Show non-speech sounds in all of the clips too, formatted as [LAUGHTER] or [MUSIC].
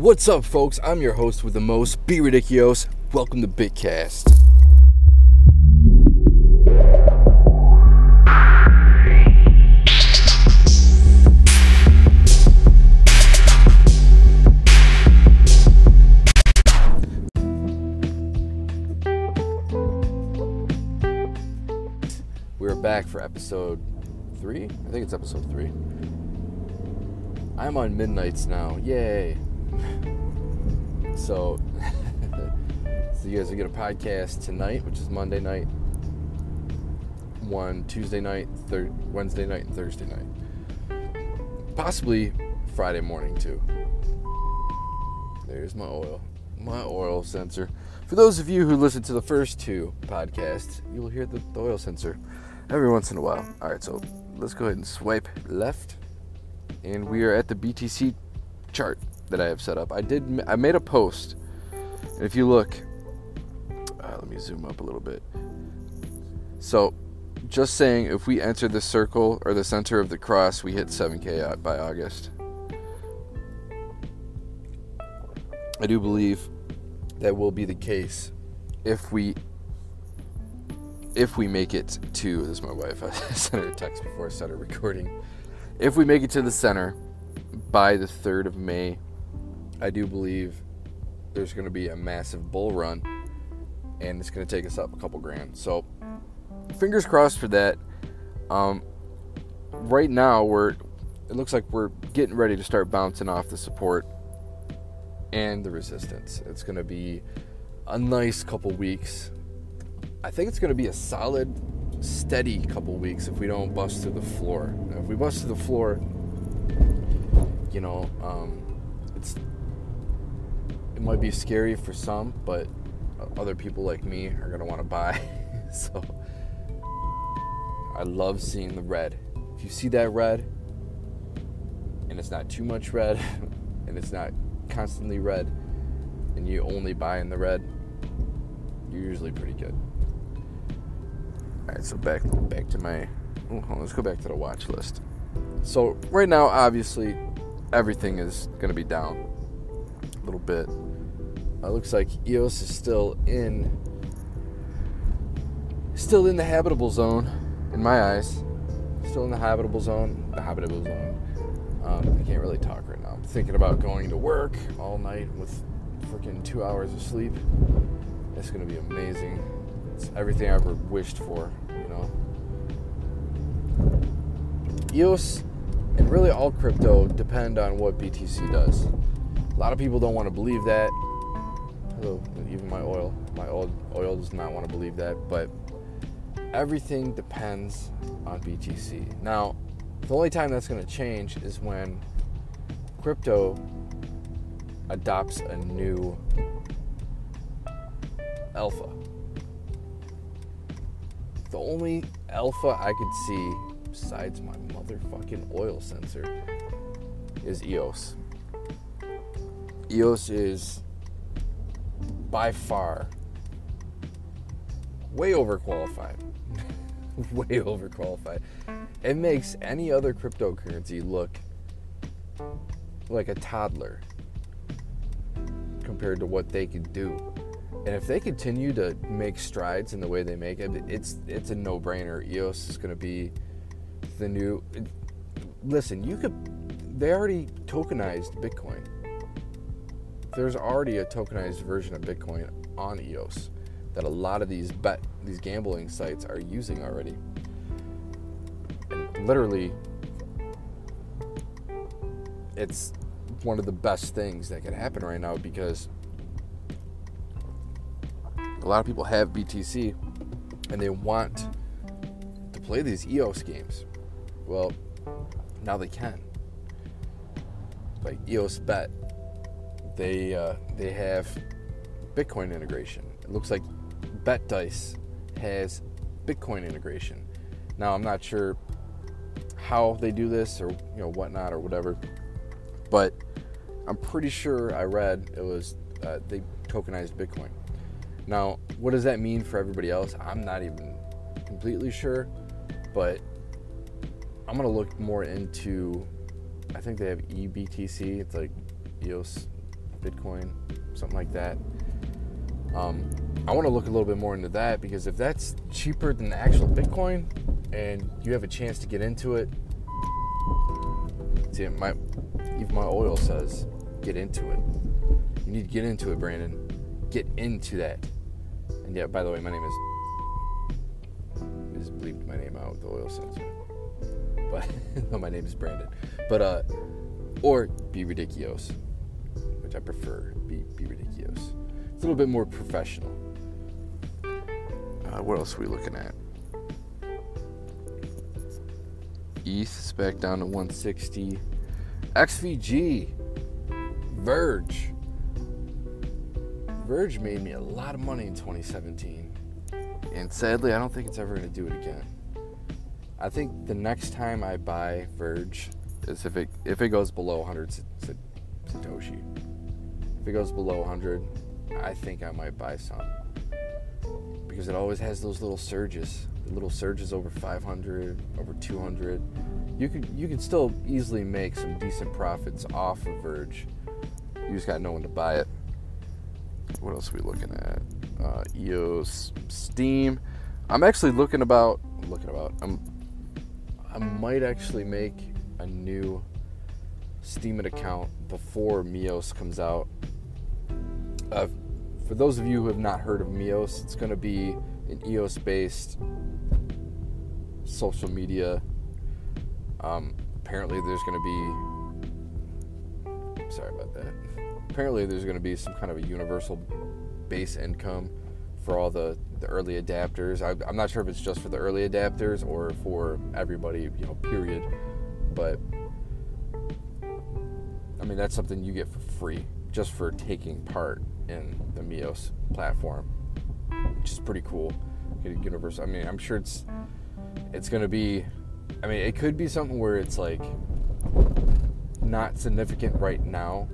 What's up, folks? I'm your host with the most, Be Ridiculous. Welcome to Bitcast. We're back for episode three. I think it's episode three. I'm on midnights now. Yay! [LAUGHS] So, [LAUGHS] so you guys will get a podcast tonight, which is Monday night, one Tuesday night, thir- Wednesday night, and Thursday night. Possibly Friday morning too. There's my oil, my oil sensor. For those of you who listened to the first two podcasts, you will hear the, the oil sensor every once in a while. All right, so let's go ahead and swipe left, and we are at the BTC chart that I have set up. I did. I made a post, and if you look, uh, let me zoom up a little bit. So, just saying, if we enter the circle or the center of the cross, we hit 7K by August. I do believe that will be the case if we if we make it to this is my wife [LAUGHS] I sent her a text before I started recording if we make it to the center by the 3rd of May I do believe there's going to be a massive bull run and it's going to take us up a couple grand. So, fingers crossed for that. Um, right now, we're it looks like we're getting ready to start bouncing off the support and the resistance. It's going to be a nice couple weeks. I think it's going to be a solid, steady couple weeks if we don't bust through the floor. Now, if we bust through the floor, you know, um, it's it might be scary for some, but other people like me are going to want to buy. [LAUGHS] so I love seeing the red. If you see that red and it's not too much red [LAUGHS] and it's not constantly red and you only buy in the red, you're usually pretty good. All right, so back back to my oh, let's go back to the watch list. So right now obviously everything is going to be down a little bit uh, looks like EOS is still in still in the habitable zone in my eyes. Still in the habitable zone. The habitable zone. Um, I can't really talk right now. I'm thinking about going to work all night with freaking two hours of sleep. It's gonna be amazing. It's everything I ever wished for, you know. EOS and really all crypto depend on what BTC does. A lot of people don't want to believe that even my oil, my oil, oil does not want to believe that, but everything depends on BTC. Now, the only time that's going to change is when crypto adopts a new alpha. The only alpha I could see besides my motherfucking oil sensor is EOS. EOS is by far way overqualified. [LAUGHS] way overqualified. It makes any other cryptocurrency look like a toddler compared to what they can do. And if they continue to make strides in the way they make it, it's it's a no-brainer. EOS is going to be the new. Listen, you could. They already tokenized Bitcoin there's already a tokenized version of Bitcoin on EOS that a lot of these bet these gambling sites are using already. And literally it's one of the best things that can happen right now because a lot of people have BTC and they want to play these EOS games. Well, now they can. Like EOS Bet they uh, they have Bitcoin integration. It looks like BetDice has Bitcoin integration. Now I'm not sure how they do this or you know whatnot or whatever, but I'm pretty sure I read it was uh, they tokenized Bitcoin. Now, what does that mean for everybody else? I'm not even completely sure, but I'm gonna look more into. I think they have EBTC. It's like EOS Bitcoin, something like that. Um, I want to look a little bit more into that because if that's cheaper than the actual Bitcoin and you have a chance to get into it, see, my even my oil says get into it. You need to get into it, Brandon. Get into that. And yeah, by the way, my name is. I just bleeped my name out with the oil sensor. But [LAUGHS] no, my name is Brandon. But uh, or be ridiculous, which I prefer. Be be ridiculous. It's a little bit more professional. Uh, what else are we looking at? ETH's back down to 160. XVG, Verge. Verge made me a lot of money in 2017. And sadly, I don't think it's ever going to do it again. I think the next time I buy Verge is if it if it goes below 100 Satoshi. If it goes below 100, I think I might buy some because it always has those little surges, little surges over 500, over 200. You could you could still easily make some decent profits off of Verge. You just got no one to buy it. What else are we looking at? Uh, EOS, Steam. I'm actually looking about looking about. I'm I might actually make a new Steam account before Mios comes out. Uh, for those of you who have not heard of Mios, it's going to be an EOS based social media. Um, apparently, there's going to be. Sorry about that. Apparently, there's going to be some kind of a universal base income for all the, the early adapters. I, I'm not sure if it's just for the early adapters or for everybody, you know, period. But I mean, that's something you get for free just for taking part in the Mios platform, which is pretty cool. Universal. I mean, I'm sure it's it's going to be. I mean, it could be something where it's like not significant right now,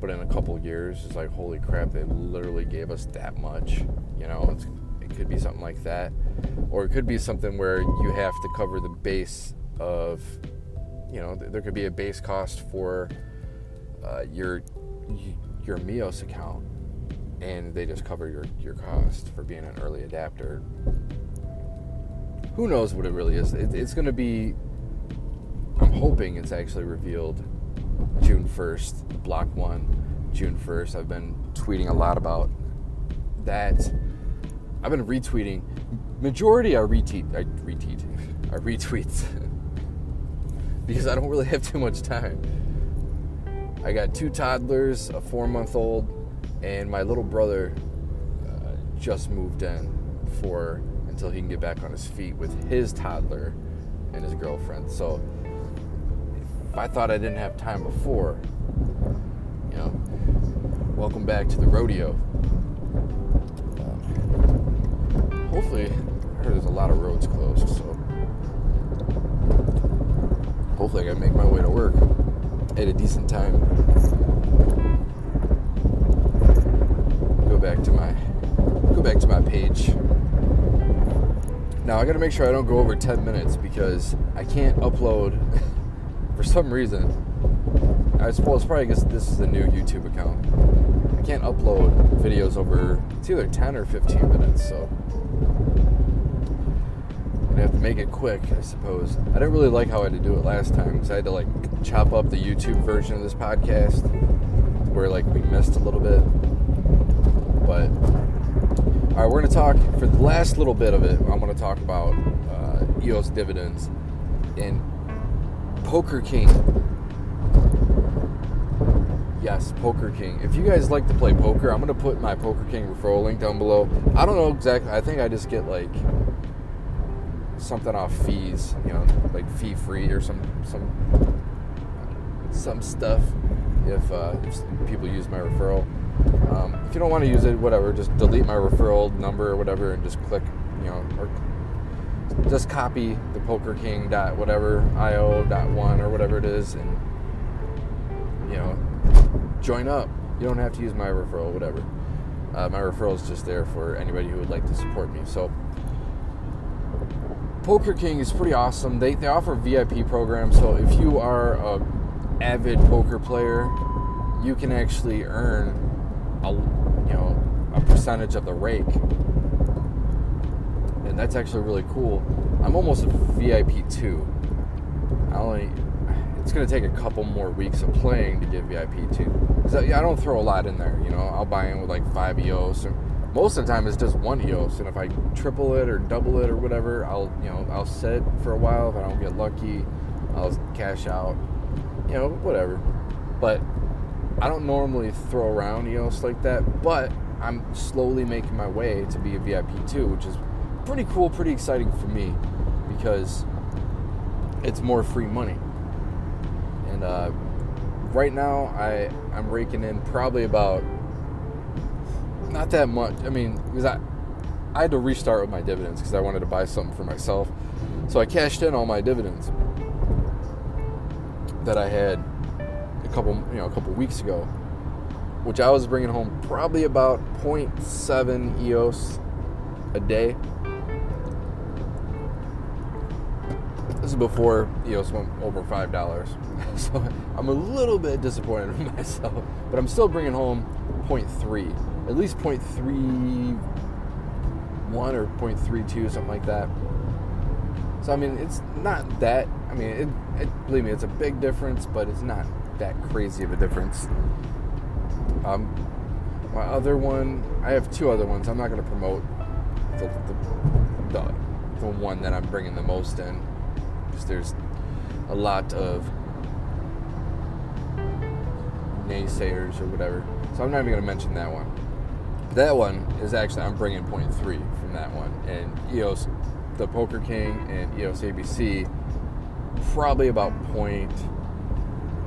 but in a couple years, it's like holy crap, they literally gave us that much. You know, it could be something like that, or it could be something where you have to cover the base of, you know, there could be a base cost for uh, your your Meos account, and they just cover your, your cost for being an early adapter. Who knows what it really is? It, it's going to be. I'm hoping it's actually revealed June 1st, Block.one, June 1st. I've been tweeting a lot about that. I've been retweeting. Majority are retweet. I retweet. [LAUGHS] I retweets. [LAUGHS] because I don't really have too much time. I got two toddlers, a four month old, and my little brother uh, just moved in for until he can get back on his feet with his toddler and his girlfriend. So if I thought I didn't have time before, you know, welcome back to the rodeo. Um, hopefully, I heard there's a lot of roads closed, so hopefully I can make my way to work at a decent time. Go back to my go back to my page. Now I got to make sure I don't go over 10 minutes because I can't upload [LAUGHS] for some reason. I suppose probably because this is a new YouTube account. I can't upload videos over it's either 10 or 15 minutes, so make it quick, I suppose. I didn't really like how I had to do it last time because I had to like chop up the YouTube version of this podcast where like we missed a little bit. But all right, we're gonna talk for the last little bit of it. I'm gonna talk about uh, EOS dividends and Poker King. Yes, Poker King. If you guys like to play poker, I'm gonna put my Poker King referral link down below. I don't know exactly. I think I just get like something off fees, you know, like fee free or some some some stuff if, uh, if people use my referral. Um, if you don't want to use it, whatever, just delete my referral number or whatever, and just click, you know, or just copy the Poker King dot whatever io dot one or whatever it is, and you know, join up. You don't have to use my referral, whatever. Uh, my referral is just there for anybody who would like to support me. So Poker King is pretty awesome. They, they offer VIP programs, so if you are a avid poker player, you can actually earn a you know a percentage of the rake, and that's actually really cool. I'm almost a VIP two. I only it's gonna take a couple more weeks of playing to get VIP two. Cause I, I don't throw a lot in there. You know, I'll buy in with like five EOS. Or, most of the time it's just one EOS, and if I triple it or double it or whatever, I'll you know I'll sit for a while. If I don't get lucky, I'll cash out. You know, whatever. But I don't normally throw around EOS like that. But I'm slowly making my way to be a VIP too, which is pretty cool, pretty exciting for me because it's more free money. And uh, right now, I I'm raking in probably about not that much. I mean, because I I had to restart with my dividends because I wanted to buy something for myself. So I cashed in all my dividends that I had a couple you know a couple weeks ago, which I was bringing home probably about 0.7 EOS a day. This is before EOS went over five dollars, [LAUGHS] so I'm a little bit disappointed in [LAUGHS] myself. But I'm still bringing home 0.3, at least 0.31 or 0.32, something like that. So I mean, it's not that. I mean, it, it, believe me, it's a big difference, but it's not that crazy of a difference. Um, my other one, I have two other ones. I'm not going to promote the, the, the, the one that I'm bringing the most in because there's a lot of naysayers or whatever. So I'm not even going to mention that one. That one is actually I'm bringing point three from that one, and EOS, the Poker King and EOS ABC, probably about point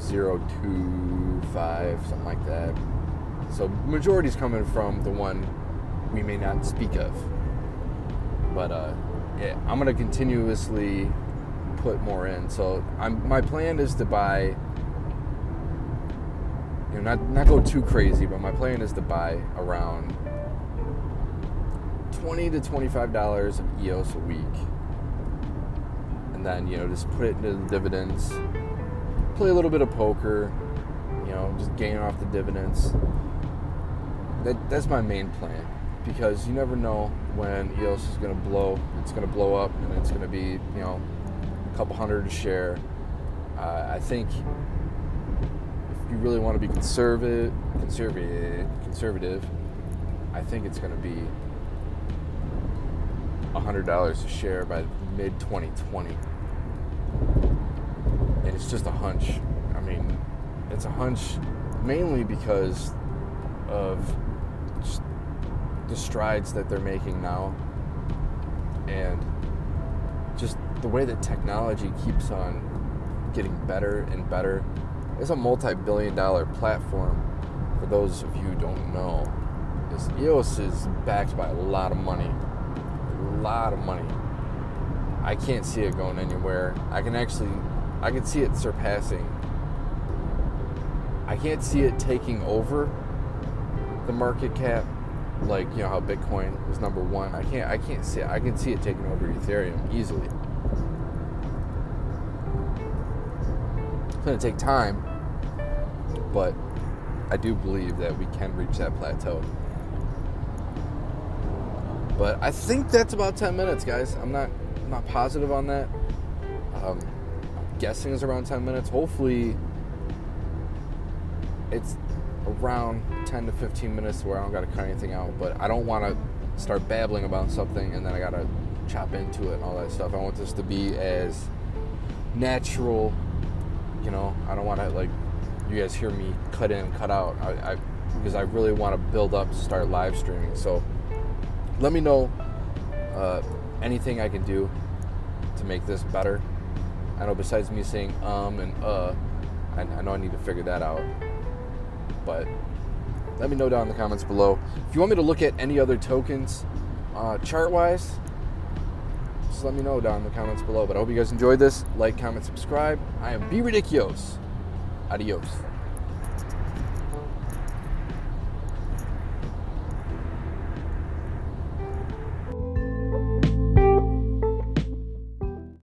zero two five, something like that. So majority's coming from the one we may not speak of, but uh, yeah, I'm gonna continuously put more in. So I'm my plan is to buy know not not go too crazy, but my plan is to buy around 20 to 25 dollars of EOS a week. And then, you know, just put it into the dividends. Play a little bit of poker, you know, just gain off the dividends. That that's my main plan because you never know when EOS is going to blow. It's going to blow up and it's going to be, you know, a couple hundred a share. Uh, I think you really want to be conservative, conservative, conservative, I think it's going to be hundred dollars a share by mid 2020, and it's just a hunch. I mean, it's a hunch mainly because of the strides that they're making now, and just the way that technology keeps on getting better and better. It's a multi-billion dollar platform. For those of you who don't know, this EOS is backed by a lot of money. A lot of money. I can't see it going anywhere. I can actually I can see it surpassing. I can't see it taking over the market cap like you know how Bitcoin is number one. I can't I can't see it. I can see it taking over Ethereum easily. Going to take time, but I do believe that we can reach that plateau. But I think that's about 10 minutes, guys. I'm not I'm not positive on that. Um, guessing is around 10 minutes. Hopefully, it's around 10 to 15 minutes where I don't got to cut anything out. But I don't want to start babbling about something and then I got to chop into it and all that stuff. I want this to be as natural you know, I don't want to like you guys hear me cut in and cut out. I, I because I really want to build up start live streaming. So let me know uh, anything I can do to make this better. I know besides me saying um and uh, I, I know I need to figure that out. But let me know down in the comments below. If you want me to look at any other tokens uh, chart wise, let me know down in the comments below. But I hope you guys enjoyed this. Like, comment, subscribe. I am Be Ridiculous. Adios.